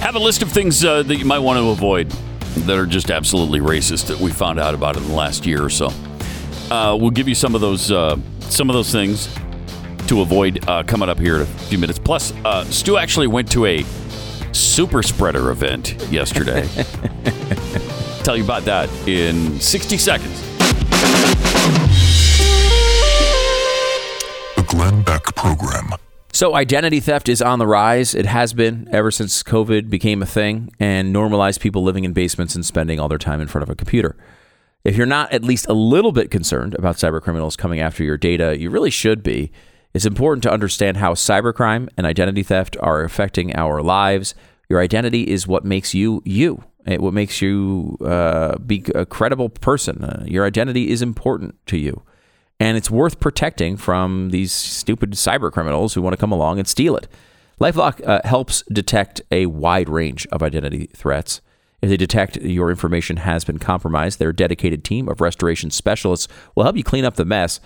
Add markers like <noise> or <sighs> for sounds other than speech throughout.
Have a list of things uh, that you might want to avoid that are just absolutely racist that we found out about in the last year or so. Uh, we'll give you some of those uh, some of those things to avoid uh, coming up here in a few minutes. Plus, uh, Stu actually went to a super spreader event yesterday. <laughs> Tell you about that in 60 seconds. The Glenn Beck Program. So, identity theft is on the rise. It has been ever since COVID became a thing and normalized people living in basements and spending all their time in front of a computer. If you're not at least a little bit concerned about cybercriminals coming after your data, you really should be. It's important to understand how cybercrime and identity theft are affecting our lives. Your identity is what makes you you. It, what makes you uh, be a credible person. Uh, your identity is important to you and it's worth protecting from these stupid cyber criminals who want to come along and steal it. LifeLock uh, helps detect a wide range of identity threats. If they detect your information has been compromised, their dedicated team of restoration specialists will help you clean up the mess.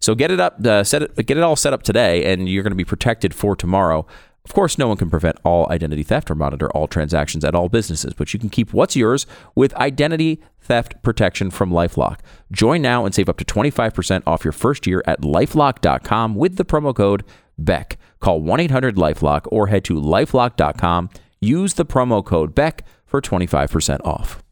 So get it up, uh, set it, get it all set up today, and you're going to be protected for tomorrow. Of course, no one can prevent all identity theft or monitor all transactions at all businesses, but you can keep what's yours with identity theft protection from Lifelock. Join now and save up to 25% off your first year at lifelock.com with the promo code BECK. Call 1 800 Lifelock or head to lifelock.com. Use the promo code BECK for 25% off.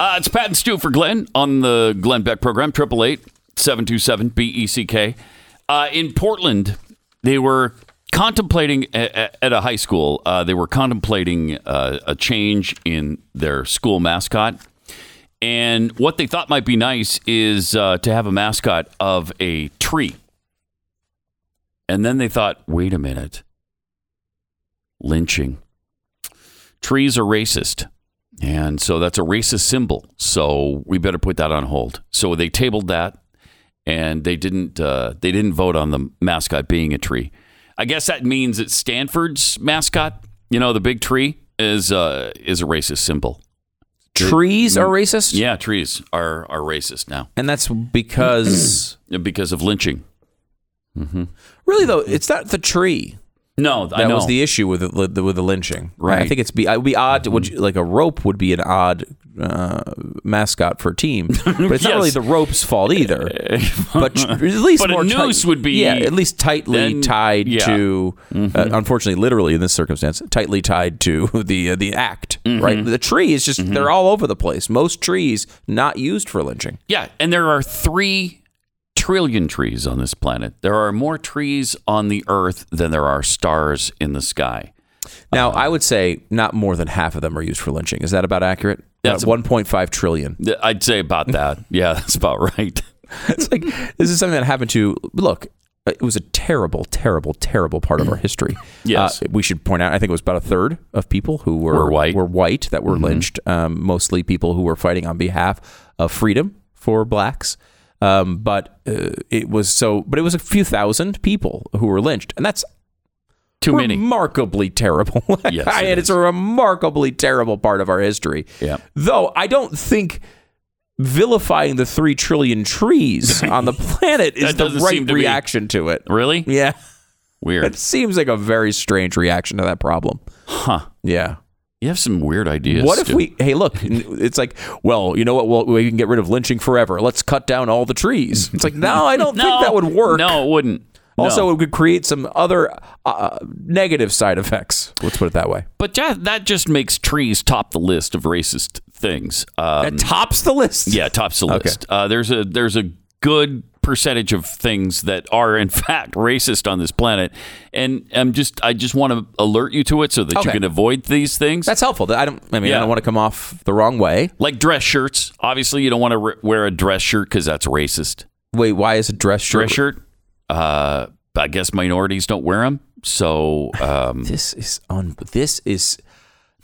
Uh, it's Pat and Stu for Glenn on the Glenn Beck program, 888 727 BECK. Uh, in Portland, they were contemplating at, at a high school, uh, they were contemplating uh, a change in their school mascot. And what they thought might be nice is uh, to have a mascot of a tree. And then they thought, wait a minute, lynching. Trees are racist. And so that's a racist symbol. So we better put that on hold. So they tabled that, and they didn't. Uh, they didn't vote on the mascot being a tree. I guess that means that Stanford's mascot, you know, the big tree, is uh, is a racist symbol. Trees are racist? Yeah, trees are are racist now And that's because, <clears throat> because of lynching. Mm-hmm. really, though, it's not the tree. No, I That know. was the issue with the, with the lynching. Right. I think it's be it would be odd. To, would you, like a rope would be an odd uh, mascot for a team, <laughs> but it's not really the rope's fault either. <laughs> but at least But a more noose would be- yeah, at least tightly then- tied yeah. Mm-hmm. to. Uh, unfortunately, literally in this circumstance, tightly tied to <laughs> the uh, the act. Mm-hmm. Right, the tree is just they're all over the place. Most trees not used for lynching. Yeah, and there are three trillion trees on this planet. There are more trees on the Earth than there are stars in the sky. Now, I would say not more than half of them are used for lynching. Is that about accurate? That's- That's 1.5 trillion. I'd say about <laughs> that. Yeah, that's about right. It's like this is something that happened to look. It was a terrible, terrible, terrible part of our history. <clears throat> Yes. uh, we should point out. I think it was about a third of people who were, Were white. were white that were lynched. Um, mostly people who were fighting on behalf of freedom for blacks. Um, but uh, it was so. But it was a few thousand people who were lynched, and that's Too many. remarkably terrible. <laughs> Yes, it and it's a remarkably terrible part of our history. Yeah. Though I don't think vilifying the three trillion trees <laughs> on the planet is the right to be- reaction to it. Really? Yeah. Weird. It seems like a very strange reaction to that problem. Huh. Yeah. You have some weird ideas. what if Stu. we, hey, look, it's like, well, you know what? Well, we can get rid of lynching forever. Let's cut down all the trees. It's like, no, I don't No, <laughs> think that would work. No, it wouldn't. Also, No. it would create some other uh, negative side effects. Let's put it that way. but that, that just makes trees top the list of racist things. Um, It tops the list. yeah, tops the list. Uh, there's a there's a good percentage of things that are in <laughs> fact racist on this planet, and I'm just I just want to alert you to it so that you can avoid these things. That's helpful. I don't. I mean, Yeah. I don't want to come off the wrong way. like dress shirts. Obviously, you don't want to re- wear a dress shirt because that's racist. Wait, why is a dress shirt? Dress shirt. Uh, I guess minorities don't wear them. So <sighs> um, This is un. This is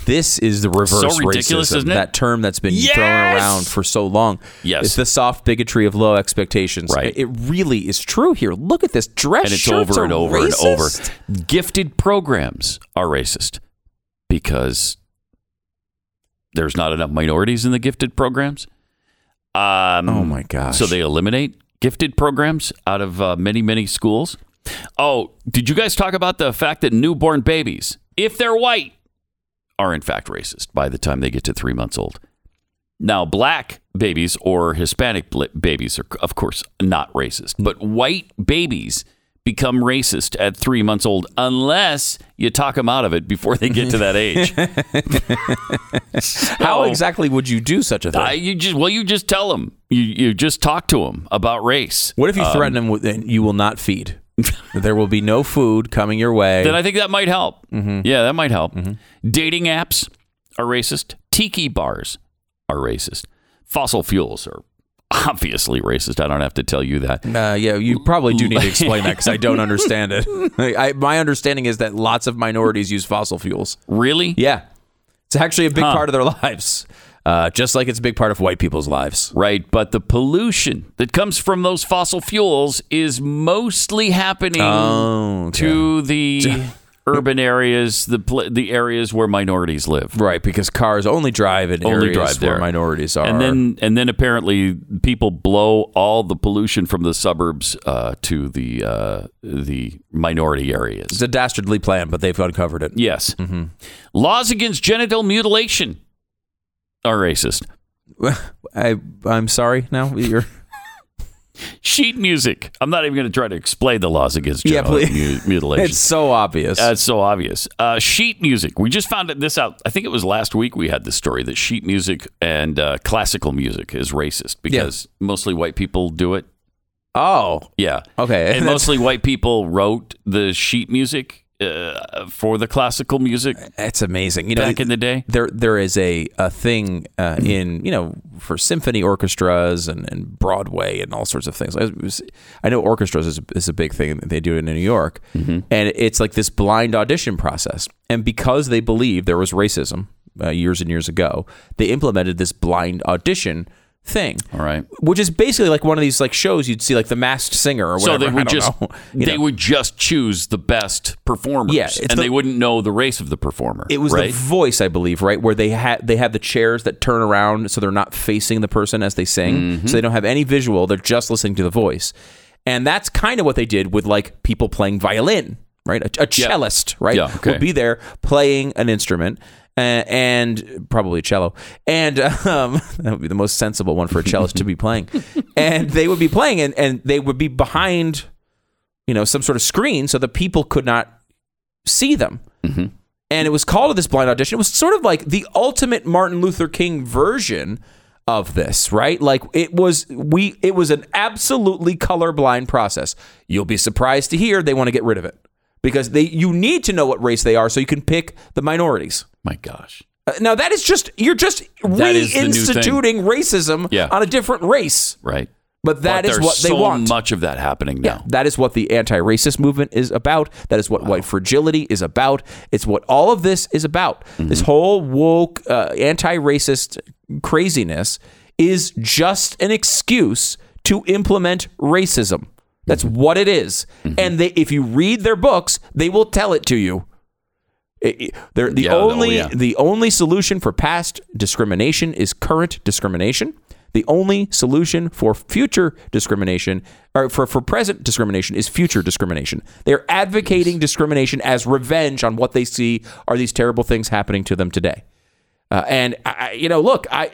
This is the reverse So racism. That term that's been thrown around for so long. Yes. It's the soft bigotry of low expectations. Right. It, really is true here. Look at this dress and it's over and over racist. and over. Gifted programs are racist because there's not enough minorities in the gifted programs. Um, Oh my gosh. So they eliminate gifted programs out of uh, many, many schools. Oh, did you guys talk about the fact that newborn babies, if they're white, are in fact racist by the time they get to three months old? Now, black babies or Hispanic babies are, of course, not racist, but white babies become racist at three months old unless you talk them out of it before they get to that age. <laughs> How exactly would you do such a thing? Uh, you just well, you just tell them. You you just talk to them about race. what if you threaten them with you will not feed? <laughs> there will be no food coming your way. Then I think that might help. Mm-hmm. Yeah, that might help. Dating apps are racist. Tiki bars are racist. Fossil fuels are obviously racist. I don't have to tell you that. Uh, yeah, you probably do need to explain that because I don't <laughs> understand it. <laughs> I, my understanding is that lots of minorities use fossil fuels. Really? Yeah, it's actually a big Huh. part of their lives, uh, just like it's a big part of white people's lives. Right, but the pollution that comes from those fossil fuels is mostly happening Oh, okay. to the <laughs> urban areas, the pl- the areas where minorities live. right, because cars only drive in Only areas drive where minorities are. And then and then apparently people blow all the pollution from the suburbs uh, to the uh, the minority areas. it's a dastardly plan, but they've uncovered it. Yes. Mm-hmm. Laws against genital mutilation are racist. <laughs> I, I'm sorry. Now you're. <laughs> Sheet music. I'm not even going to try to explain the laws against Yeah, genital please. mu- <laughs> mutilation. It's so obvious. Uh, it's so obvious. Uh, sheet music. We just found this out. I think it was last week we had this story that sheet music and uh, classical music is racist because mostly white people do it. oh, Yeah. okay. And mostly white people wrote the sheet music uh, for the classical music It's amazing. You know, back in the day. there there is a a thing uh, in you know for symphony orchestras and, and Broadway and all sorts of things. I, was- I know orchestras is, is a big thing they do it in New York, Mm-hmm. and it's like this blind audition process. And because they believe there was racism uh, years and years ago, they implemented this blind audition thing. All right. Which is basically like one of these like shows you'd see like The Masked Singer or whatever. So they <laughs> would just know. <laughs> They know. would just choose the best performers, Yeah, and the- they wouldn't know the race of the performer. It was right? the voice, I believe, right, where they had they have the chairs that turn around so they're not facing the person as they sing, Mm-hmm. so they don't have any visual; they're just listening to the voice, and that's kind of what they did with like people playing violin, right? A, a cellist, right, Yeah, okay. would be there playing an instrument. Uh, and probably cello, and <laughs> um, that would be the most sensible one for a cellist to be playing. <laughs> And they would be playing, and, and they would be behind, you know, some sort of screen, so the people could not see them and it was called this blind audition. It was sort of like the ultimate Martin Luther King version of this, right? Like it was we it was an absolutely colorblind process. You'll be surprised to hear they want to get rid of it because they you need to know what race they are so you can pick the minorities. My gosh. Uh, now that is just you're just That is the new thing. reinstituting racism Yeah. on a different race. Right. But that but is what they so want. much of that happening Yeah, now. that is what the anti-racist movement is about. That is what white fragility is about. It's what all of this is about. This whole woke uh, anti-racist craziness is just an excuse to implement racism. That's what it is. And they, if you read their books, they will tell it to you. It- they're- the Yeah, oh, only yeah. the only solution for past discrimination is current discrimination. The only solution for future discrimination or for, for present discrimination is future discrimination. They're advocating discrimination as revenge on what they see are these terrible things happening to them today. Uh, and I, you know, look, I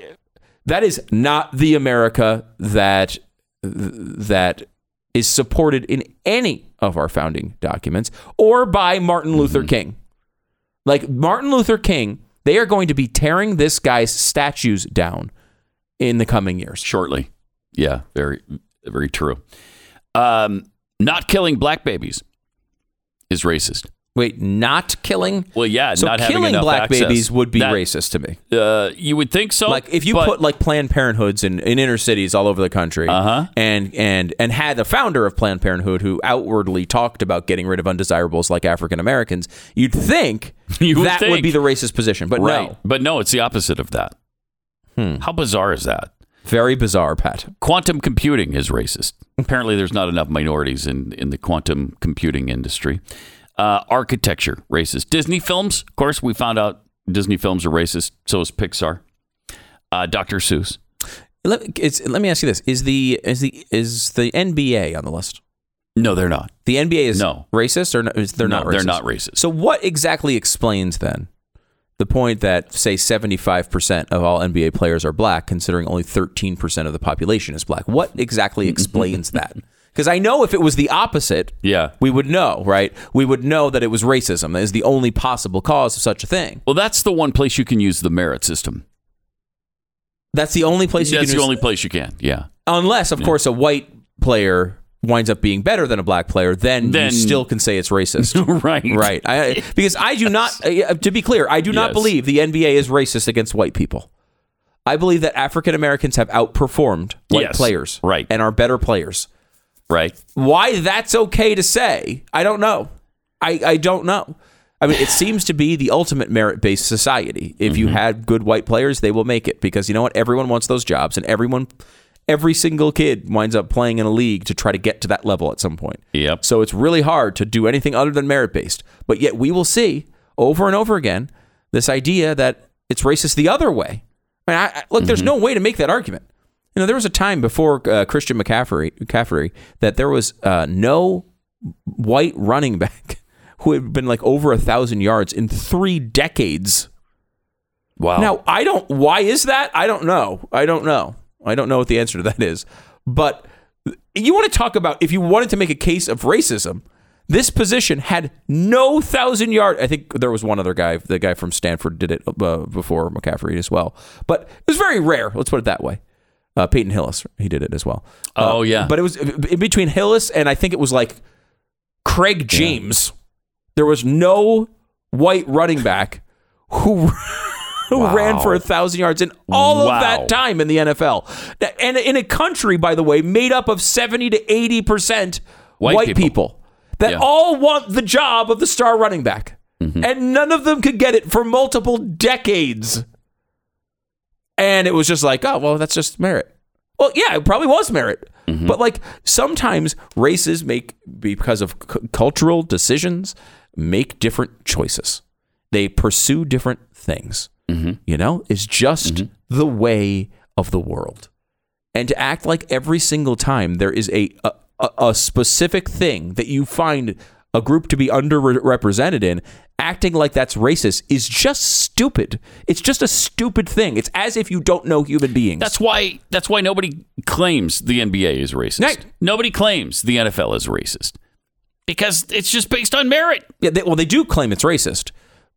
that is not the America that that is supported in any of our founding documents or by Martin Luther King. Like Martin Luther King, they are going to be tearing this guy's statues down in the coming years. Shortly. Yeah, very, very true. Um, not killing black babies is racist. Wait, not killing? Well, yeah, So not having killing black access. babies would be That- racist to me. Uh, you would think so. Like if you but- put like Planned Parenthoods in, in inner cities all over the country, Uh-huh. and and and had the founder of Planned Parenthood who outwardly talked about getting rid of undesirables like African Americans, you'd think <laughs> You would that would be the racist position, but right, no, but no, it's the opposite of that. Hmm. How bizarre is that? very bizarre, Pat. Quantum computing is racist. Apparently, there's not enough minorities in, in the quantum computing industry. Uh, architecture, racist. Disney films, of course, we found out Disney films are racist. So is Pixar. Uh, Dr. Seuss. Let, it's, let me ask you this: Is the is the is the NBA on the list? No, they're not. The NBA is No. racist, or no, is, they're No, not. Racist? they're not racist. So, what exactly explains then the point that say seventy five percent of all NBA players are black, considering only thirteen percent of the population is black? What exactly <laughs> explains that? Because I know if it was the opposite, Yeah. we would know, right? We would know that it was racism that is the only possible cause of such a thing. Well, that's the one place you can use the merit system. That's the only place you That's can the use- only place you can. Yeah. unless, of course, a white player winds up being better than a black player, then, Then- you still can say it's racist. <laughs> right. right. I, <laughs> because I do not, uh, to be clear, I do not Yes. believe the NBA is racist against white people. I believe that African Americans have outperformed white Yes. players, Right. and are better players. Right. Why that's okay to say, I don't know. I, I don't know. I mean, it seems to be the ultimate merit based society. If Mm-hmm. you had good white players, they will make it because you know what? Everyone wants those jobs, and everyone, every single kid winds up playing in a league to try to get to that level at some point. Yep. So it's really hard to do anything other than merit based. But yet we will see over and over again this idea that it's racist the other way. I mean, I, I- look, there's no way to make that argument. You know, there was a time before uh, Christian McCaffrey, McCaffrey that there was uh, no white running <laughs> back who had been like over a thousand yards in three decades. Wow. Now, I don't. Why is that? I don't know. I don't know. I don't know what the answer to that is. But you want to talk about if you wanted to make a case of racism, this position had no thousand yard. I think there was one other guy. The guy from Stanford did it uh, before McCaffrey as well. But it was very rare. Let's put it that way. Uh, Peyton Hillis, he did it as well. Uh, Oh, yeah. But it was in between Hillis and I think it was like Craig James. There was no white running back who <laughs> who ran for a thousand yards in all Wow. of that time in the NFL, and in a country, by the way, made up of seventy to eighty percent White white, people. people. that Yeah. all want the job of the star running back, Mm-hmm. and none of them could get it for multiple decades. And it was just like, oh well, that's just merit. Well, yeah, it probably was merit. Mm-hmm. But like sometimes races make because of c- cultural decisions make different choices. They pursue different things. Mm-hmm. You know, it's just the way of the world. And to act like every single time there is a, a- a specific thing that you find a group to be underrepresented in, acting like that's racist is just stupid. It's just a stupid thing. It's as if you don't know human beings. That's why that's why nobody claims the NBA is racist. Right. Nobody claims the NFL is racist. Because it's just based on merit. Yeah, they, well, they do claim it's racist,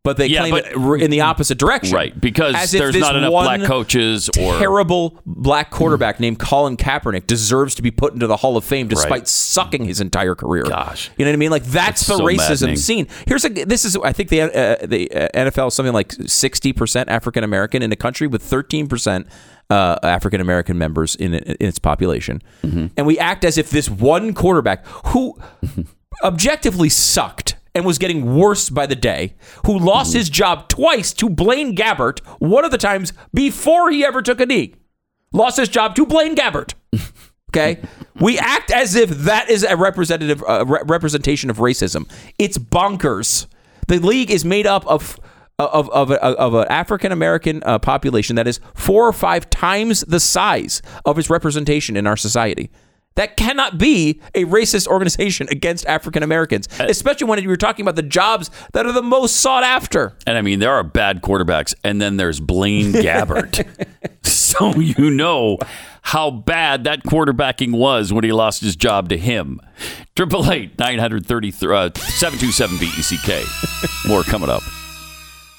but they Yeah, claim but- it in the opposite direction. Right. Because there's not enough black coaches or Terrible black quarterback named Colin Kaepernick deserves to be put into the Hall of Fame despite Right. sucking his entire career. Gosh. you know what I mean? Like that's the so racism maddening. scene. Here's a this is I think the uh, the uh, NFL is something like sixty percent African American in a country with thirteen percent. Uh, African American members in, in its population, Mm-hmm. and we act as if this one quarterback who objectively sucked and was getting worse by the day, who lost Mm-hmm. his job twice to Blaine Gabbert, one of the times before he ever took a knee, lost his job to Blaine Gabbert. <laughs> Okay, we act as if that is a representative uh, re- representation of racism. It's bonkers. The league is made up of of of, a, of an African American uh, population that is four or five times the size of its representation in our society. That cannot be a racist organization against African Americans, especially when you're talking about the jobs that are the most sought after. And I mean, there are bad quarterbacks, and then there's Blaine <laughs> Gabbert. so you know how bad that quarterbacking was when he lost his job to him. Triple eight nine hundred thirty uh, seven two seven B E C K. More coming up.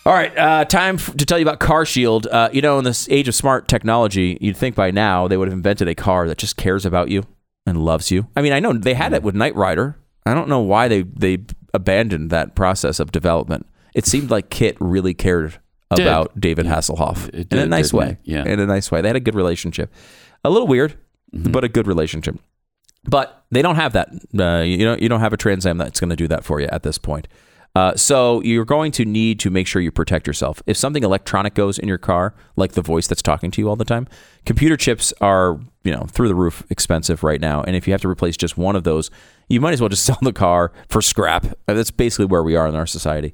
All right, uh, time f- to tell you about Car Shield. Uh, you know, in this age of smart technology, you'd think by now they would have invented a car that just cares about you and loves you. I mean, I know they had it with Knight Rider. I don't know why they they abandoned that process of development. It seemed like KITT really cared Did. about David Hasselhoff It in a nice way. it? Yeah. in a nice way. They had a good relationship. A little weird, Mm-hmm. but a good relationship. But they don't have that. Uh, you don't. You don't have a Trans Am that's going to do that for you at this point. Uh, so you're going to need to make sure you protect yourself. If something electronic goes in your car, like the voice that's talking to you all the time, computer chips are you know through the roof expensive right now. And if you have to replace just one of those, you might as well just <laughs> sell the car for scrap. Uh, That's basically where we are in our society.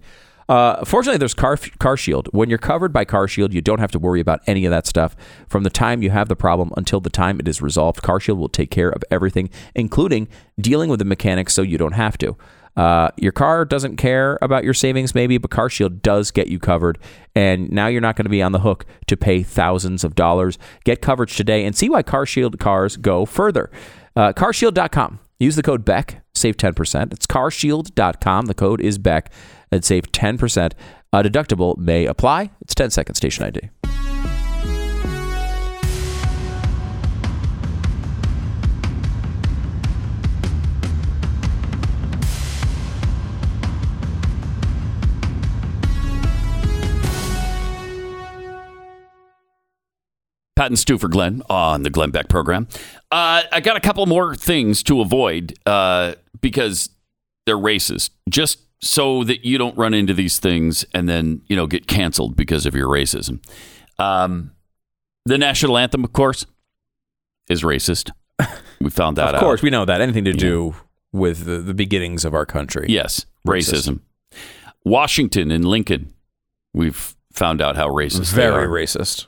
Uh, fortunately, there's Car Car Shield. When you're covered by Car Shield, you don't have to worry about any of that stuff from the time you have the problem until the time it is resolved. Car Shield will take care of everything, including dealing with the mechanics, so you don't have to. Uh, your car doesn't care about your savings, maybe, but Car Shield does get you covered. And now you're not going to be on the hook to pay thousands of dollars. Get coverage today and see why Car Shield cars go further. Uh, carshield.com. Use the code BECK, save 10%. It's carshield.com. The code is BECK and save 10%. A deductible may apply. It's 10 second station ID. Pat and Stu for Glenn on the Glenn Beck program. Uh, I got a couple more things to avoid uh, because they're racist, just so that you don't run into these things and then you know get canceled because of your racism. Um, the national anthem, of course, is racist. We found that out. Of out. course, we know that. Anything to do with the, the beginnings of our country. Yes, Racist. racism. Washington and Lincoln, we've found out how racist Very they are. racist.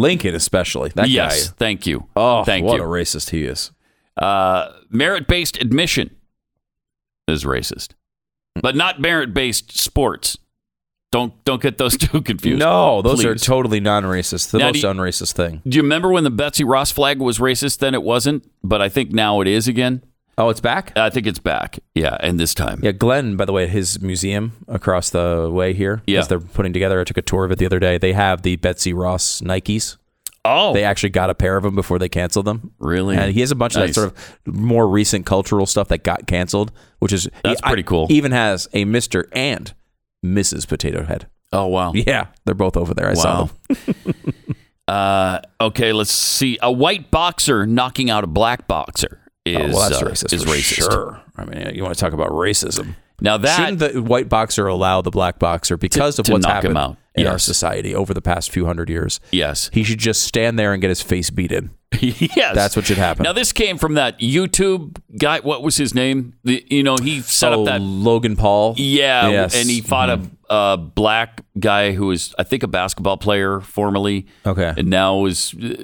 Lincoln, especially. That yes, guy. thank you. Oh, thank what you. a racist he is. Uh, merit-based admission is racist, but not merit-based sports. Don't don't get those <laughs> two confused. No, those are totally non-racist. The Now, most you- unracist thing. Do you remember when the Betsy Ross flag was racist? Then it wasn't, but I think now it is again. Oh, it's back. I think it's back. Yeah, and this time. Yeah, Glenn. By the way, his museum across the way here. Yeah. they're putting together. I took a tour of it the other day. They have the Betsy Ross Nikes. Oh, They actually got a pair of them before they canceled them. really? And he has a bunch of that sort of more recent cultural stuff that got canceled, which is That's he- pretty I- cool. Even has a Mister and Mrs. Potato Head. oh wow. <laughs> Yeah, they're both over there. I saw them. <laughs> Uh, okay, let's see. A white boxer knocking out a black boxer is oh, well, uh, racist. Is racist. Sure. I mean, you want to talk about racism? Now that Shouldn't the white boxer allow the black boxer because To- of what's happened out. in our society over the past few hundred years? yes, He should just stand there and get his face beat in. <laughs> yes, That's what should happen. Now this came from that YouTube guy. What was his name? The, you know, he set oh, up that. Logan Paul. Yeah, Yes. Mm-hmm. and he fought a, a black guy who was, I think, a basketball player formerly. Okay. and now is uh,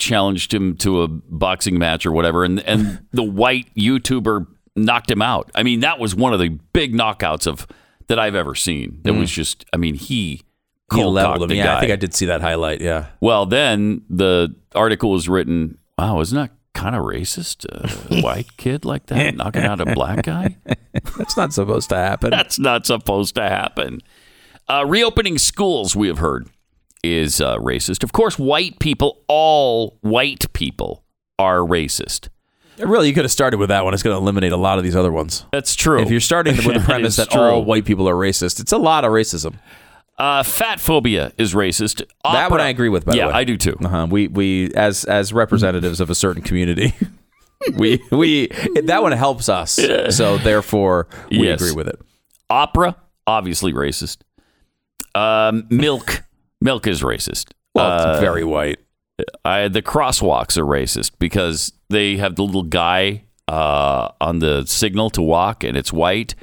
challenged him to a boxing match or whatever, and and <laughs> the white YouTuber knocked him out. I mean, that was one of the big knockouts of that I've ever seen. That was just, I mean, he Mm. He cold leveled cocked him. the Yeah, guy. I think I did see that highlight. Yeah. Well, then the article was written. Wow, isn't that kind of racist? A <laughs> white kid like that knocking out a black guy? <laughs> That's not supposed to happen. That's not supposed to happen. Uh, reopening schools, we have heard, is uh, racist. Of course, white people, all white people, are racist. really, you could have started with that one. It's going to eliminate a lot of these other ones. That's true. If you're starting with the <laughs> premise is that true. all white people are racist, it's a lot of racism. uh, fat phobia is racist. that one I agree with. By yeah, the way, I do too. Uh-huh. We we as as representatives of a certain community, <laughs> we we that one helps us. So therefore, we Yes. agree with it. Opera, obviously racist. Um, milk, milk is racist. Well, Uh, it's very white. I, the crosswalks are racist because they have the little guy uh, on the signal to walk, and it's white,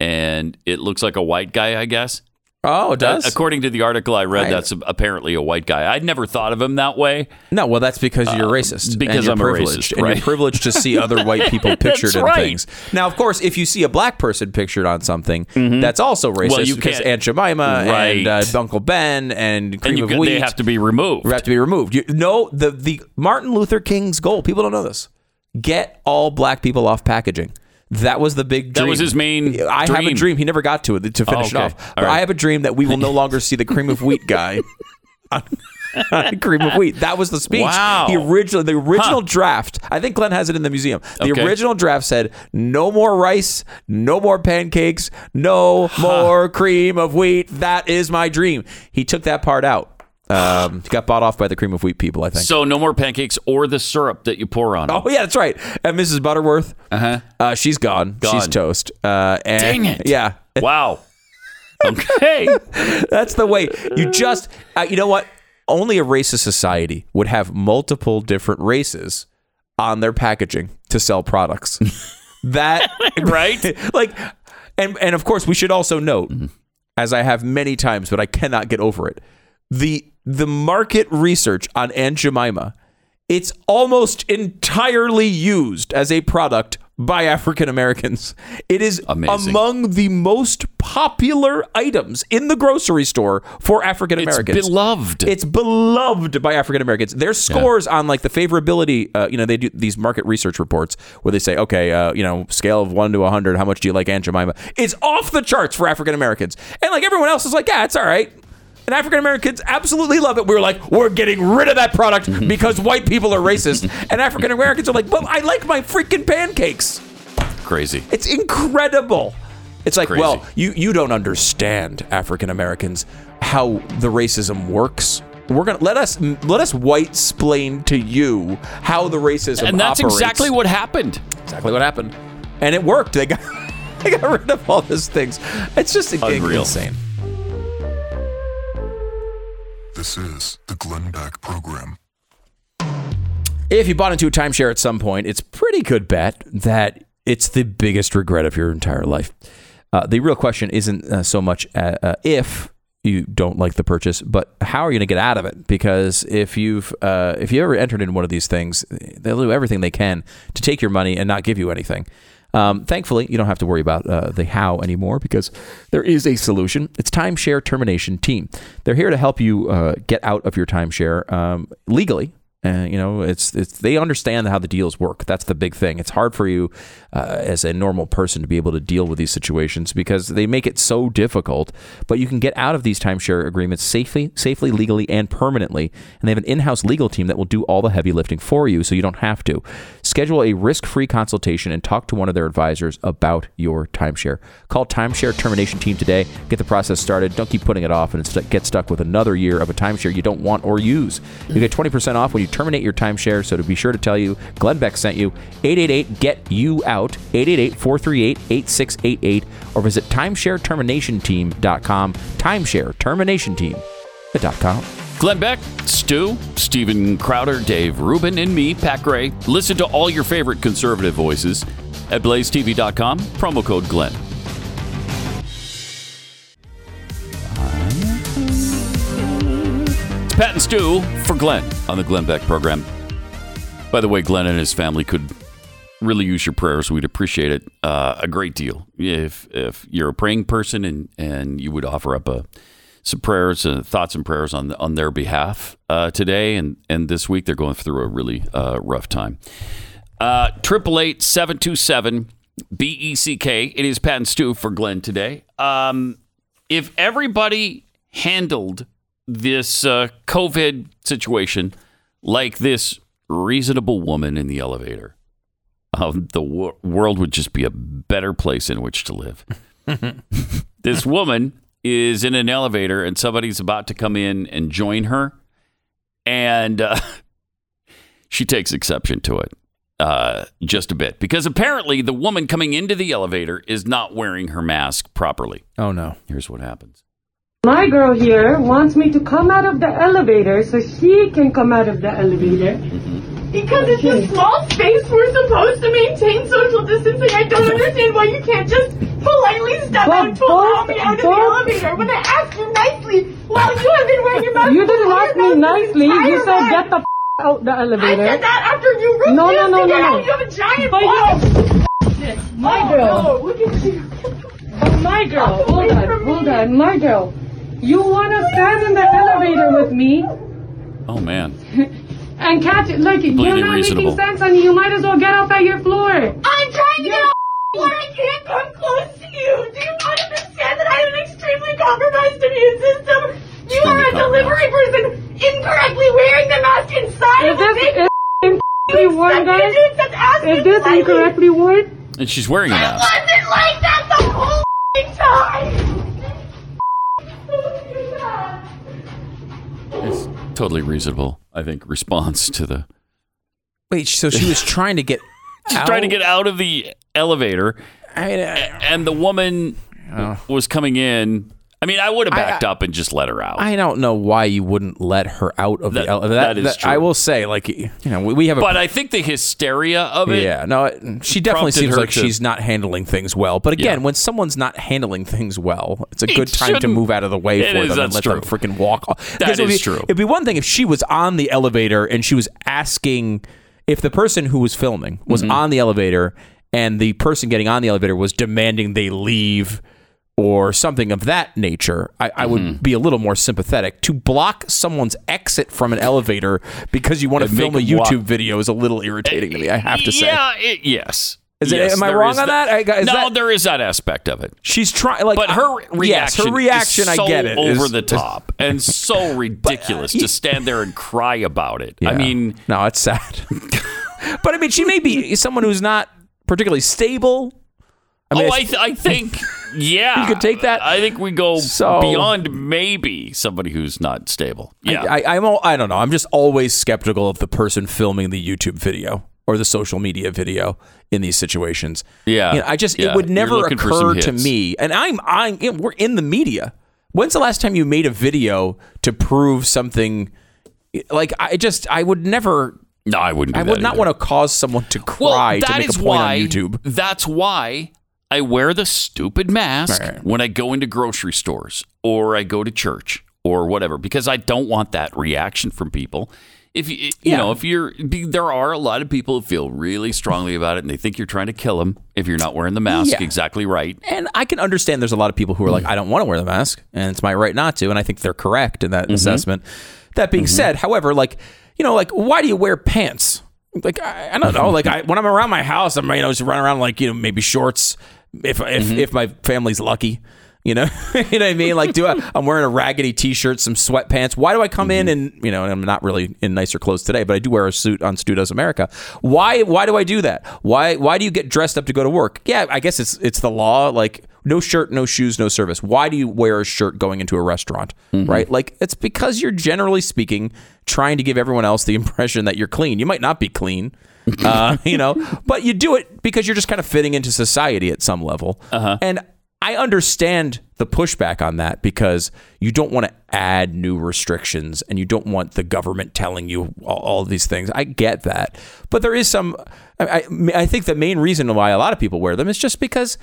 and it looks like a white guy, I guess. Oh, it does. Uh, according to the article I read, I- that's apparently a white guy. I'd never thought of him that way. no, well, that's because you're racist. Uh, because and you're I'm a privileged, racist, and you're privileged to see other white <laughs> people pictured in right. things. Now, of course, if you see a black person pictured on something, that's also racist. Mm-hmm. Well, you because can't- Aunt Jemima and Right. uh, Uncle Ben and cream And you, of wheat they have to be removed. have to be removed. You, no, the the Martin Luther King's goal. People don't know this. Get all black people off packaging. That was the big dream. That was his main I have a dream. dream. He never got to it to oh, finish Oh, it off. Right. I have a dream that we will no <laughs> longer see the cream of wheat guy <laughs> on, <laughs> cream of wheat. That was the speech. Wow. The original, the original Huh. draft. I think Glenn has it in the museum. The Okay. original draft said, "No more rice, no more pancakes, no more cream of wheat. That is my dream." He took that part out. Um, he got bought off by the cream of wheat people. I think. So no more pancakes or the syrup that you pour on. 'em. Oh yeah, that's right. And Mrs. Butterworth, Uh-huh. uh, she's gone. She's Gone. toast. Uh, and, Dang it. Yeah, <laughs> Wow. Okay. <laughs> That's the way. You just, uh, you know what? Only a racist society would have multiple different races on their packaging to sell products. <laughs> that Right? like, and and of course we should also note, as I have many times, but I cannot get over it. The the market research on Aunt Jemima, it's almost entirely used as a product by African Americans. It is Amazing. among the most popular items in the grocery store for African It's Americans. beloved. It's beloved by African Americans. Their scores on like the favorability, uh, you know, they do these market research reports where they say, okay, uh, you know, scale of one to a hundred, how much do you like Aunt Jemima? It's off the charts for African Americans, and like everyone else is like, yeah, it's all right. And African Americans absolutely love it. We were like, we're getting rid of that product <laughs> because white people are racist. And African Americans are like, but I like my freaking pancakes. Crazy. It's incredible. It's like, Crazy. well, you you don't understand African Americans how the racism works. We're gonna let us let us white splain to you how the racism works. And that's operates. exactly what happened. exactly what happened, and it worked. They got <laughs> they got rid of all those things. It's just Unreal. insane. This is the Glenn Beck Program. If you bought into a timeshare at some point, it's pretty good bet that it's the biggest regret of your entire life. Uh, the real question isn't uh, so much uh, uh, if you don't like the purchase, but how are you going to get out of it? Because if you've uh, if you ever entered into one of these things, they'll do everything they can to take your money and not give you anything. Um, thankfully, you don't have to worry about uh, the how anymore because there is a solution. It's Timeshare Termination Team. They're here to help you uh, get out of your timeshare um, legally. Uh, you know, it's it's they understand how the deals work. That's the big thing. It's hard for you uh, as a normal person to be able to deal with these situations because they make it so difficult. But you can get out of these timeshare agreements safely, safely, legally, and permanently. And they have an in-house legal team that will do all the heavy lifting for you, so you don't have to. Schedule a risk-free consultation and talk to one of their advisors about your timeshare. Call Timeshare Termination Team today. Get the process started. Don't keep putting it off and get stuck with another year of a timeshare you don't want or use. You get 20% off when you terminate your timeshare, so to be sure to tell you, Glenn Beck sent you. 888 get you out 888 438 8688 or visit timeshareterminationteam.com. Timeshareterminationteam.com. Glenn Beck, Stu, Steven Crowder, Dave Rubin, and me, Pat Gray. Listen to all your favorite conservative voices at blazetv.com, promo code Glenn. It's Pat and Stu for Glenn on the Glenn Beck program. By the way, Glenn and his family could really use your prayers. We'd appreciate it uh, a great deal if if you're a praying person and and you would offer up a some prayers, and thoughts and prayers on on their behalf uh, today and and this week. They're going through a really uh, rough time. Triple eight seven two seven B E C K. It is Pat and Stu for Glenn today. Um, if everybody handled this uh, COVID situation like this reasonable woman in the elevator, um, the wor- world would just be a better place in which to live. <laughs> this woman is in an elevator and somebody's about to come in and join her, and uh, <laughs> she takes exception to it uh, just a bit because apparently the woman coming into the elevator is not wearing her mask properly. Oh, no. Here's what happens. My girl here wants me to come out of the elevator so she can come out of the elevator. Because it's a small space, we're supposed to maintain social distancing. I don't understand why you can't just politely step But out to allow both- me out of the both- elevator when I asked you nicely while you have been wearing your mask. You didn't the ask me nicely. You said ride. get the f- out the elevator. I elevator. said that after you refused No, no, no, to get no, out. no. You have a giant But ball. My Oh, girl. no, look at you. My girl. Hold on. Hold on. My girl. You want to stand in the elevator with me Oh man, <laughs> and catch it? Like, you're not reasonable. making sense and you might as well get off at your floor. I'm trying to get off the floor. I can't come close to you. Do you not understand that I have an extremely compromised immune system? You Extremely are a delivery person. incorrectly wearing the mask inside Is of a this big is incorrectly worn, guys? dude that's asking Is this slightly. incorrectly worn? And she's wearing a It mask. wasn't like that the whole time. It's totally reasonable, I think, response to the. Wait, so she was trying to get <laughs> She's out? trying to get out of the elevator, I mean, uh, and the woman was coming in. I mean, I would have I- backed up and just let her out. I don't know why you wouldn't let her out of That- the elevator. that is true. I will say, like you know, we, we have a but I think the hysteria of it. yeah, no, it- she definitely seems like to- she's not handling things well. But again, Yeah. when someone's not handling things well, it's a It good time to move out of the way for is, them and let that's them freaking walk. off. That it would be- true. It'd be one thing if she was on the elevator and she was asking if the person who was filming was Mm-hmm. on the elevator and the person getting on the elevator was demanding they leave or something of that nature, I, I Mm-hmm. would be a little more sympathetic. To block someone's exit from an elevator because you want to film a 'em walk. YouTube video is a little irritating to me. I have to say. Yeah, it, yes. Is it- am I wrong is on that? Is no, that- there is that aspect of it. She's trying, like, But her reaction, yes, her reaction, is I get it, over is- the is- top and so <laughs> ridiculous to stand there and cry about it. I mean, no, it's sad. <laughs> but I mean, she may be someone who's not particularly stable. I mean, oh, I, th- I think, <laughs> yeah, You could take that. I think we go So- beyond maybe somebody who's not stable. Yeah, I, I, I'm all, I don't know. I'm just always skeptical of the person filming the YouTube video or the social media video in these situations. Yeah. You know, I just Yeah. it would never looking for some occur to me, and I'm I'm you know, we're in the media. When's the last time you made a video to prove something? Like I just I would never. no, I wouldn't. Do I would not either. want to cause someone to Well, cry to that make a point why, on YouTube. That's why I wear the stupid mask Right. when I go into grocery stores or I go to church or whatever because I don't want that reaction from people. If you, you Yeah. know, if you're, there are a lot of people who feel really strongly about it and they think you're trying to kill them if you're not wearing the mask Yeah. exactly right. And I can understand there's a lot of people who are like, I don't want to wear the mask, and it's my right not to. And I think they're correct in that Mm-hmm. assessment. That being said, however, like, you know, like, why do you wear pants? Like, I, I don't know. Like, I, when I'm around my house, I'm, you know, just running around like, you know, maybe shorts if, if, Mm-hmm. if my family's lucky. You know, <laughs> you know what I mean? Like, do I? I'm wearing a raggedy T-shirt, some sweatpants. Why do I come Mm-hmm. in and you know? And I'm not really in nicer clothes today, but I do wear a suit on Stu Does America. Why? Why do I do that? Why? Why do you get dressed up to go to work? Yeah, I guess it's it's the law. Like, no shirt, no shoes, no service. Why do you wear a shirt going into a restaurant? Right? Like, it's because you're generally speaking trying to give everyone else the <laughs> impression that you're clean. You might not be clean. uh, <laughs> you know, but you do it because you're just kind of fitting into society at some level. And I understand the pushback on that because you don't want to add new restrictions and you don't want the government telling you all, all of these things. I get that, but there is some. I, I, I think the main reason why a lot of people wear them is just because,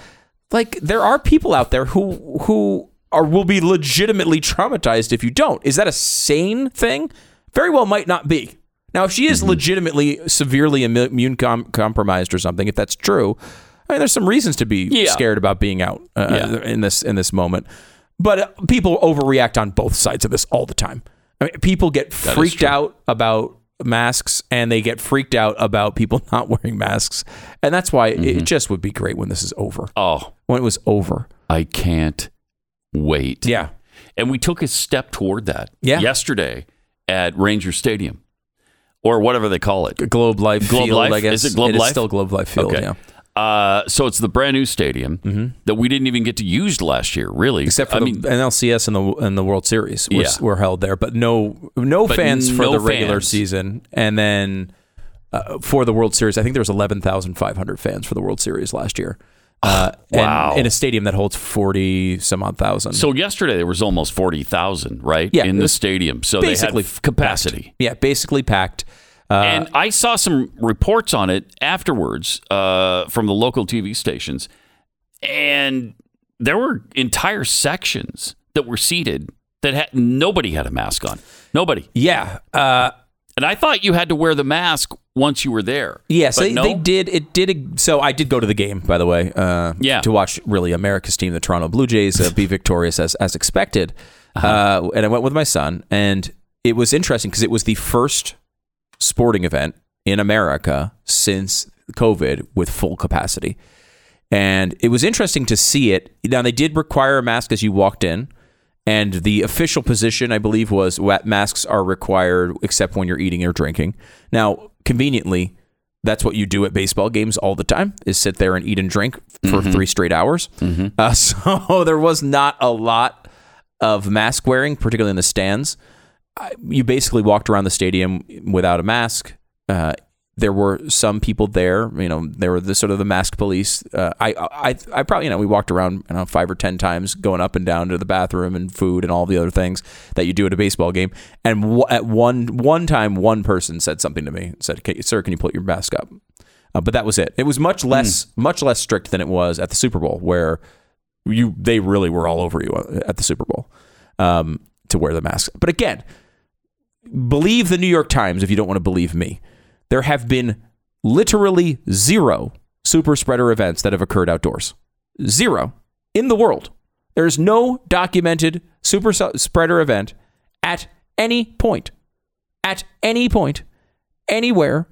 like, there are people out there who who are will be legitimately traumatized if you don't. Is that a sane thing? Very well, might not be. Now, if she is legitimately severely immune com- compromised or something, if that's true, I mean, there's some reasons to be Yeah. scared about being out uh, Yeah. in this in this moment. But uh, people overreact on both sides of this all the time. I mean, people get is freaked out about masks, and they get freaked out about people <laughs> not wearing masks, and that's why Mm-hmm. it just would be great when this is over. Oh, When it was over, I can't wait. yeah, And we took a step toward that Yeah. yesterday at Ranger Stadium or whatever they call it. Globe Life Globe Field. Life? I guess Is it Globe It is Life? still Globe Life Field. Okay. Yeah. Uh, so it's the brand new stadium Mm-hmm. that we didn't even get to use last year, really. except for I the mean, NLCS and the and the World Series were, Yeah. were held there, but no no But fans for no the regular fans. season, and then uh, for the World Series, I think there was eleven thousand five hundred fans for the World Series last year. Uh, and Wow. in a stadium that holds forty some odd thousand. so yesterday there was almost forty thousand, right? Yeah, in the stadium. So basically they had capacity. yeah, basically packed. Uh, and I saw some reports on it afterwards uh, from the local TV stations, and there were entire sections that were seated that had nobody had a mask on. Nobody. yeah, uh, And I thought you had to wear the mask once you were there. Yes, they, no? they did. It did. So I did go to the game, by the way. Uh, Yeah. To watch really America's team, the Toronto Blue Jays, uh, be <laughs> victorious as as expected. Uh-huh. uh and I went with my son, and it was interesting because it was the first sporting event in America since COVID with full capacity, and it was interesting to see it. Now they did require a mask as you walked in. And the official position, I believe, was masks are required except when you're eating or drinking. Now, conveniently, that's what you do at baseball games all the time is sit there and eat and drink for three straight hours. Uh, <laughs> so there was not a lot of mask wearing, particularly in the stands. I, you basically walked around the stadium without a mask. Uh, there were some people there, you know, there were the sort of the mask police. Uh, I, I, I probably, you know, we walked around, know, five or 10 times going up and down to the bathroom and food and all the other things that you do at a baseball game. And w- at one, one time, one person said something to me, said, "Okay, sir, can you put your mask up? Uh, but that was it. It was much less, much less strict than it was at the Super Bowl where you, they really were all over you uh, at the Super Bowl um, to wear the mask. But again, believe the New York Times if you don't want to believe me. There have been literally zero super spreader events that have occurred outdoors. Zero in the world. There's no documented super spreader event at any point, at any point, anywhere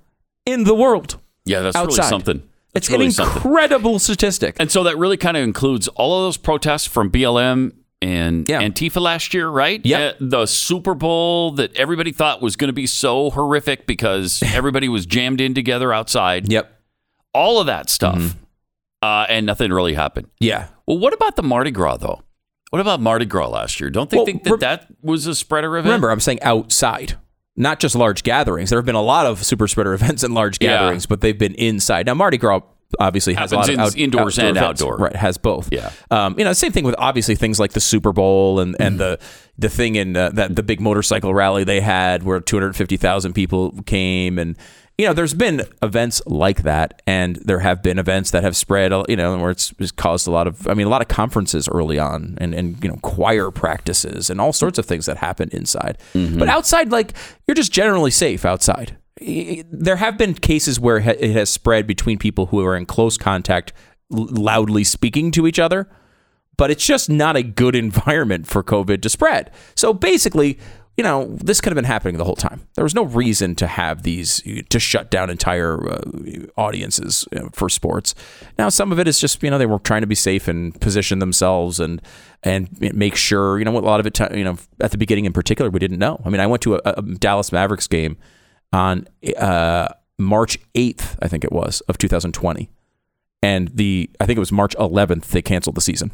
in the world. Yeah, that's outside. really something. That's It's really an something. incredible statistic. And so that really kind of includes all of those protests from BLM and Yeah. Antifa last year, right? Yep. Uh, the Super Bowl that everybody thought was going to be so horrific because <laughs> everybody was jammed in together outside. Yep. All of that stuff. Mm-hmm. Uh, and nothing really happened. Yeah. Well, what about the Mardi Gras, though? What about Mardi Gras last year? Don't they Well, think that rem- that was a spreader event? Remember, I'm saying outside, not just large gatherings. There have been a lot of super spreader <laughs> events and large Yeah. gatherings, but they've been inside. Now, Mardi Gras obviously has a lot Happens of out- indoors outdoor and events. outdoor. Right, has both. Yeah. Um, you know, same thing with obviously things like the Super Bowl and, and the the thing in uh, that the big motorcycle rally they had where 250,000 people came and you know, there's been events like that, and there have been events that have spread, you know, where it's, it's caused a lot of, I mean, a lot of conferences early on, and, and you know, choir practices and all sorts of things that happen inside. But outside, like, you're just generally safe outside. There have been cases where it has spread between people who are in close contact, loudly speaking to each other but it's just not a good <laughs> environment for COVID to spread. So basically, you know, this could have been happening the whole time. There was no reason to have these to shut down entire uh, audiences you know, for sports. Now, some of it is just you know they were trying to be safe and position themselves and and make sure you know a lot of it you know at the beginning in particular we didn't know. I mean, I went to a, a Dallas Mavericks game on uh, March eighth, I think it was of 2020, and the I think it was March 11th they canceled the season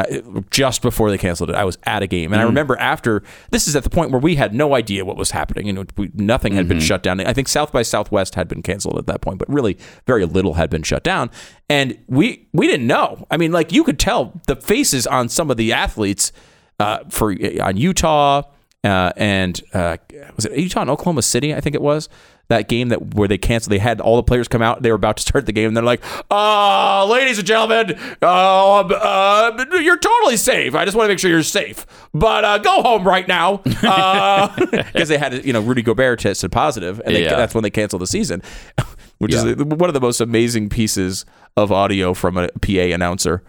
uh, just before they canceled it, I was at a game, and I remember after this is at the point where we had no idea what was happening. and we, nothing had been shut down. I think South by Southwest had been canceled at that point, but really very little had been shut down, and we we didn't know. I mean, like you could tell the faces on some of the athletes uh, for on Utah uh, and uh, was it Utah and Oklahoma City? I think it was that game that where they canceled. They had all the players come out. They were about to start the game, and they're like, "Uh, ladies and gentlemen, uh, uh, you're totally safe. I just want to make sure you're safe, but uh, go home right now <laughs> <laughs> because they had you know Rudy Gobert tested positive, and they, Yeah. that's when they canceled the season, <laughs> which Yeah. is one of the most amazing pieces of audio from a PA announcer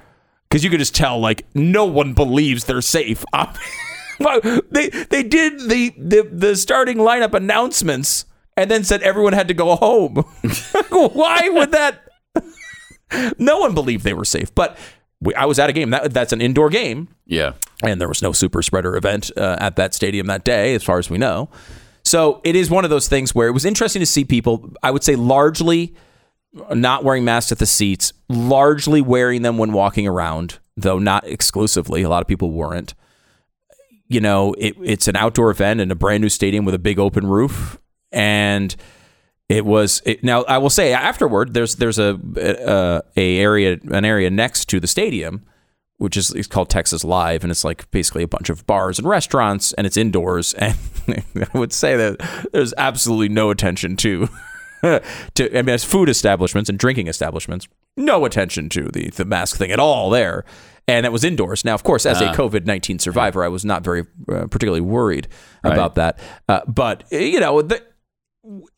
because you could just tell like no one believes they're safe. They they did the, the the starting lineup announcements and then said everyone had to go home. <laughs> Why would that? no one believed they were safe, but we, I was at a game. That that's an indoor game, Yeah. and there was no super spreader event uh, at that stadium that day, as far as we know. So it is one of those things where it was interesting to see people. I would say largely not wearing masks at the seats, largely wearing them when walking around, though not exclusively. A lot of people weren't. You know, it, it's an outdoor event in a brand new stadium with a big open roof, and it was it, now. I will say afterward, there's there's a, a a area an area next to the stadium, which is it's called Texas Live, and it's like basically a bunch of bars and restaurants, and it's indoors. <laughs> And I would say that there's absolutely no attention to <laughs> to I mean, as food establishments and drinking establishments, no attention to the the mask thing at all there. And it was indoors. Now, of course, as a COVID nineteen survivor, I was not very uh, particularly worried about that. Uh, but uh, you know, the,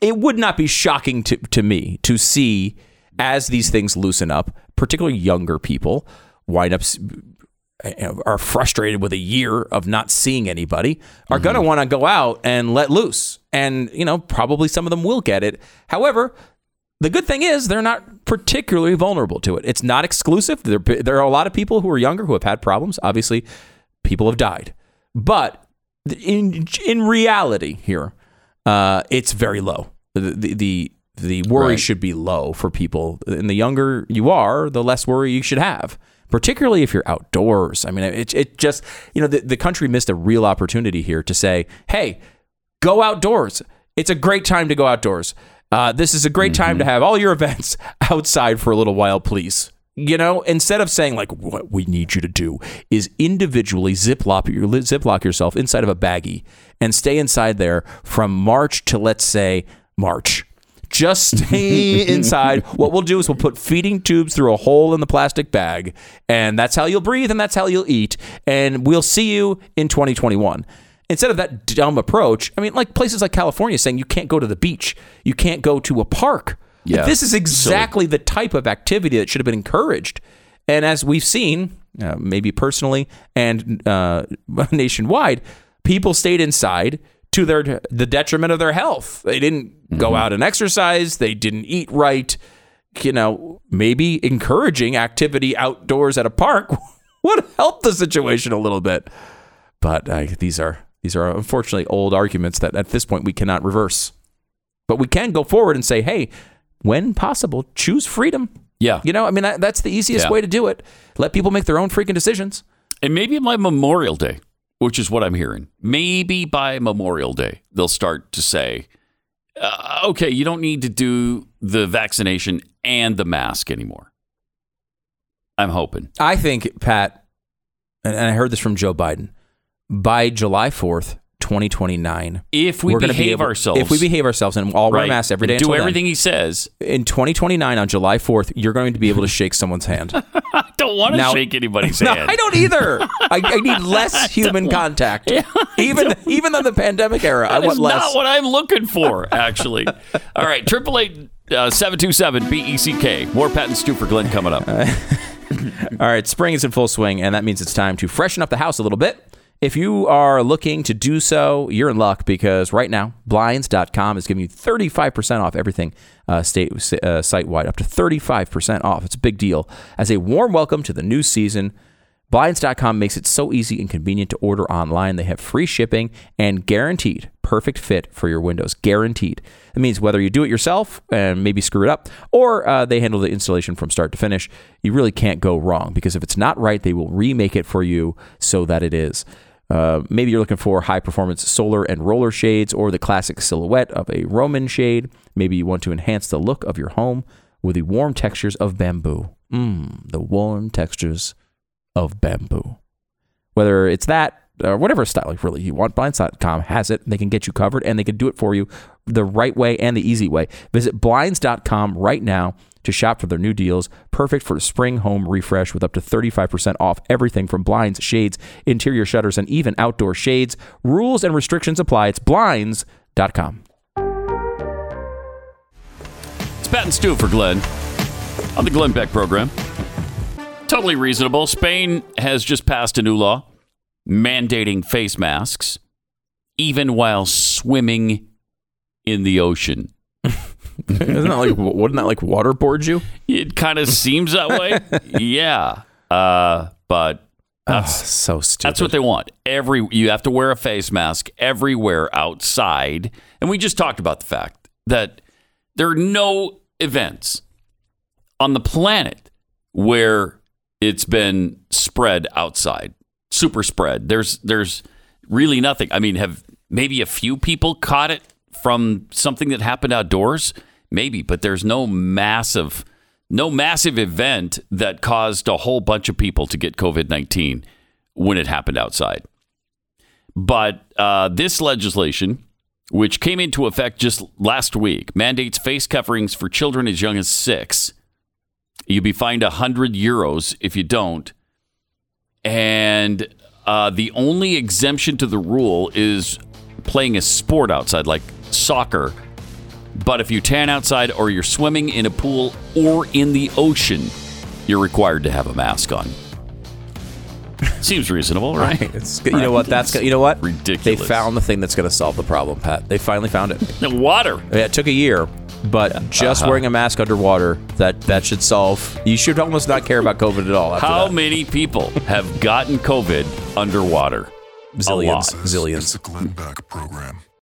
it would not be shocking to, to me to see as these things loosen up, particularly younger people wind up s- you know, are frustrated with a year of not seeing anybody are going to want to go out and let loose. And you know probably some of them will get it. However the good thing is they're not particularly vulnerable to it it's not exclusive there, there are a lot of people who are younger who have had problems obviously people have died. But in in reality, here, uh, it's very low. The the the, the worry Right. should be low for people. And the younger you are, the less worry you should have. Particularly if you're outdoors. I mean, it, it just, you know, the, the country missed a real opportunity here to say, hey, go outdoors. It's a great time to go outdoors. Uh, this is a great time to have all your events <laughs> outside for a little while, please. You know, instead of saying like what we need you to do is individually ziplock your ziplock yourself inside of a baggie and stay inside there from March to let's say March. Just stay <laughs> inside. What we'll do is we'll put feeding tubes through a hole in the plastic bag, and that's how you'll breathe and that's how you'll eat. And we'll see you in 2021 instead of that dumb approach, I mean, like places like California saying you can't go to the beach, you can't go to a park. Like, Yeah, this is exactly the type of activity that should have been encouraged. And as we've seen, uh, maybe personally and uh, <laughs> nationwide, people stayed inside to their the detriment of their health. They didn't go out and exercise. They didn't eat right. You know, maybe encouraging activity outdoors at a park <laughs> would help the situation a little bit but uh, these are these are unfortunately old arguments that at this point we cannot reverse. But we can go forward and say, hey, when possible, choose freedom. Yeah. You know, I mean, that, that's the easiest Yeah. way to do it. Let people make their own freaking decisions. And maybe by Memorial Day, which is what I'm hearing, maybe by Memorial Day, they'll start to say, uh, okay, you don't need to do the vaccination and the mask anymore. I'm hoping. I think, Pat, and I heard this from Joe Biden, by July 4th, 2029, If we we're gonna be behave able- ourselves. If we behave ourselves and all wear right, masks every day do until then, everything he says. in 2029 on July 4th, you're going to be able to shake someone's hand. <laughs> I don't want to shake anybody's <laughs> No, hand. I don't either. I, I need <laughs> less human contact. even even in the pandemic era, I want less. not what I'm looking for, actually. All right, triple eight uh, seven two seven B E C K. More Pat and Stu for Glenn coming up. All right, spring is in full swing, and that means it's time to freshen up the house a little bit. If you are looking to do so, you're in luck because right now, Blinds.com is giving you 35% off everything uh, state uh, site wide, up to 35% off. It's a big deal. As a warm welcome to the new season, Blinds.com makes it so easy and convenient to order online. They have free shipping and guaranteed perfect fit for your windows. Guaranteed. That means whether you do it yourself and maybe screw it up, or uh, they handle the installation from start to finish, you really can't go wrong because if it's not right, they will remake it for you so that it is. Uh, maybe you're looking for high performance solar and roller shades or the classic silhouette of a Roman shade. Maybe you want to enhance the look of your home with the warm textures of bamboo. Mmm, the warm textures of bamboo. Whether it's that or whatever style really you want, Blinds.com has it. They can get you covered and they can do it for you the right way and the easy way. Visit Blinds.com right now to shop for their new deals. Perfect for a spring home refresh with up to 35% off everything from blinds, shades, interior shutters, and even outdoor shades. Rules and restrictions apply. It's Blinds.com. It's Pat and Stu for Glenn on the Glenn Beck program. Totally reasonable. Spain has just passed a new law mandating face masks, even while swimming in the ocean. <laughs> Isn't that like wouldn't that like waterboard you? It kind of seems that way. <laughs> Yeah. Uh, but that's so stupid. That's what they want. Every you have to wear a face mask everywhere outside. And we just talked about the fact that there are no events on the planet where it's been spread outside. Super spread. There's there's really nothing. I mean, have maybe a few people caught it from something that happened outdoors? Maybe, but there's no massive no massive event that caused a whole bunch of people to get COVID 19 when it happened outside. But uh, this legislation, which came into effect just last week, mandates face coverings for children as young as six. You'll be fined 100 euros if you don't. And uh, the only exemption to the rule is playing a sport outside, like soccer. But if you tan outside or you're swimming in a pool or in the ocean, you're required to have a mask on. <laughs> Seems reasonable, right? It's good. You know what? That's good. You know what? Ridiculous. They found the thing that's going to solve the problem, Pat. They finally found it. The <laughs> water. Yeah, it took a year, but just Uh-huh. wearing a mask underwater that that should solve. You should almost not care about COVID at all. After How that. many people have gotten COVID underwater. Zillions. lot. Zillions. is the Glenn Beck Program.